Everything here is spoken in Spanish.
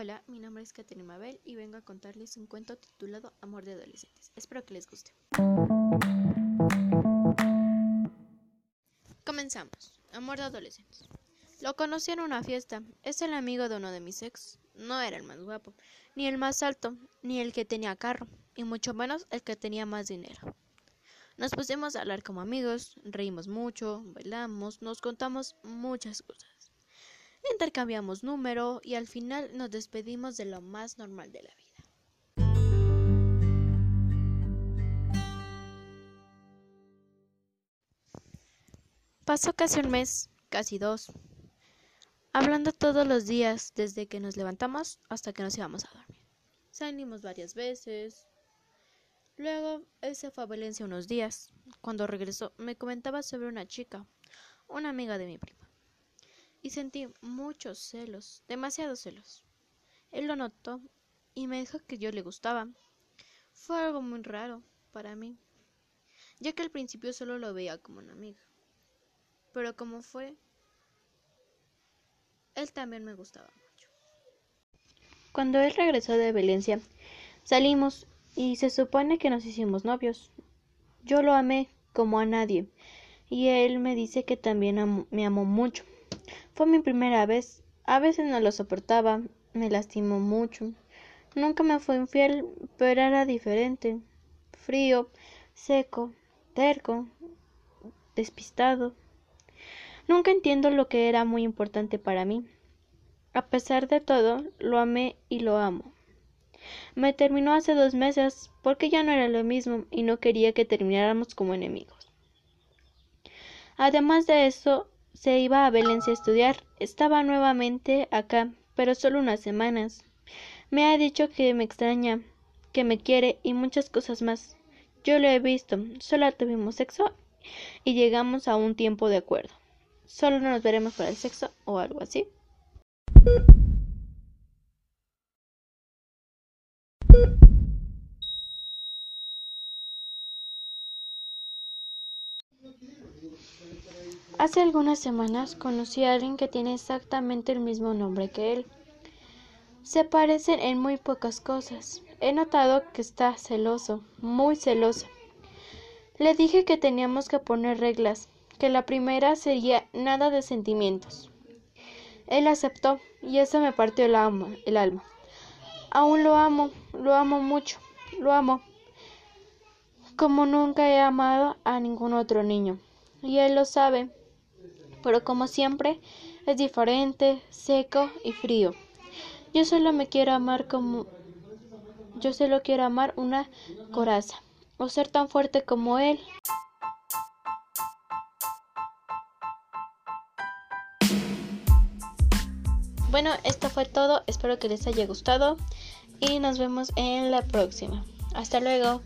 Hola, mi nombre es Caterina Mabel y vengo a contarles un cuento titulado Amor de Adolescentes. Espero que les guste. Comenzamos. Amor de Adolescentes. Lo conocí en una fiesta. Es el amigo de uno de mis ex. No era el más guapo, ni el más alto, ni el que tenía carro, y mucho menos el que tenía más dinero. Nos pusimos a hablar como amigos, reímos mucho, bailamos, nos contamos muchas cosas. Intercambiamos número y al final nos despedimos de lo más normal de la vida. Pasó casi un mes, casi dos, hablando todos los días desde que nos levantamos hasta que nos íbamos a dormir. Salimos varias veces. Luego él se fue a Valencia unos días. Cuando regresó me comentaba sobre una chica, una amiga de mi prima y sentí muchos celos, demasiados celos. Él lo notó y me dijo que yo le gustaba. Fue algo muy raro para mí, ya que al principio solo lo veía como una amiga. Pero como fue, él también me gustaba mucho. Cuando él regresó de Valencia, salimos y se supone que nos hicimos novios. Yo lo amé como a nadie y él me dice que también me amó mucho. Fue mi primera vez. A veces no lo soportaba, me lastimó mucho. Nunca me fue infiel, pero era diferente. Frío, seco, terco, despistado. Nunca entiendo lo que era muy importante para mí. A pesar de todo, lo amé y lo amo. Me terminó hace dos meses porque ya no era lo mismo y no quería que termináramos como enemigos. Además de eso, se iba a Valencia a estudiar. Estaba nuevamente acá, pero solo unas semanas. Me ha dicho que me extraña, que me quiere y muchas cosas más. Yo lo he visto, solo tuvimos sexo y llegamos a un tiempo de acuerdo. Solo nos veremos para el sexo o algo así. Hace algunas semanas conocí a alguien que tiene exactamente el mismo nombre que él. Se parecen en muy pocas cosas. He notado que está celoso, muy celoso. Le dije que teníamos que poner reglas, que la primera sería nada de sentimientos. Él aceptó y eso me partió el alma, el alma. Aún lo amo, lo amo mucho, lo amo como nunca he amado a ningún otro niño. Y él lo sabe pero como siempre es diferente, seco y frío. Yo solo me quiero amar como yo solo quiero amar una coraza o ser tan fuerte como él. Bueno, esto fue todo. Espero que les haya gustado y nos vemos en la próxima. Hasta luego.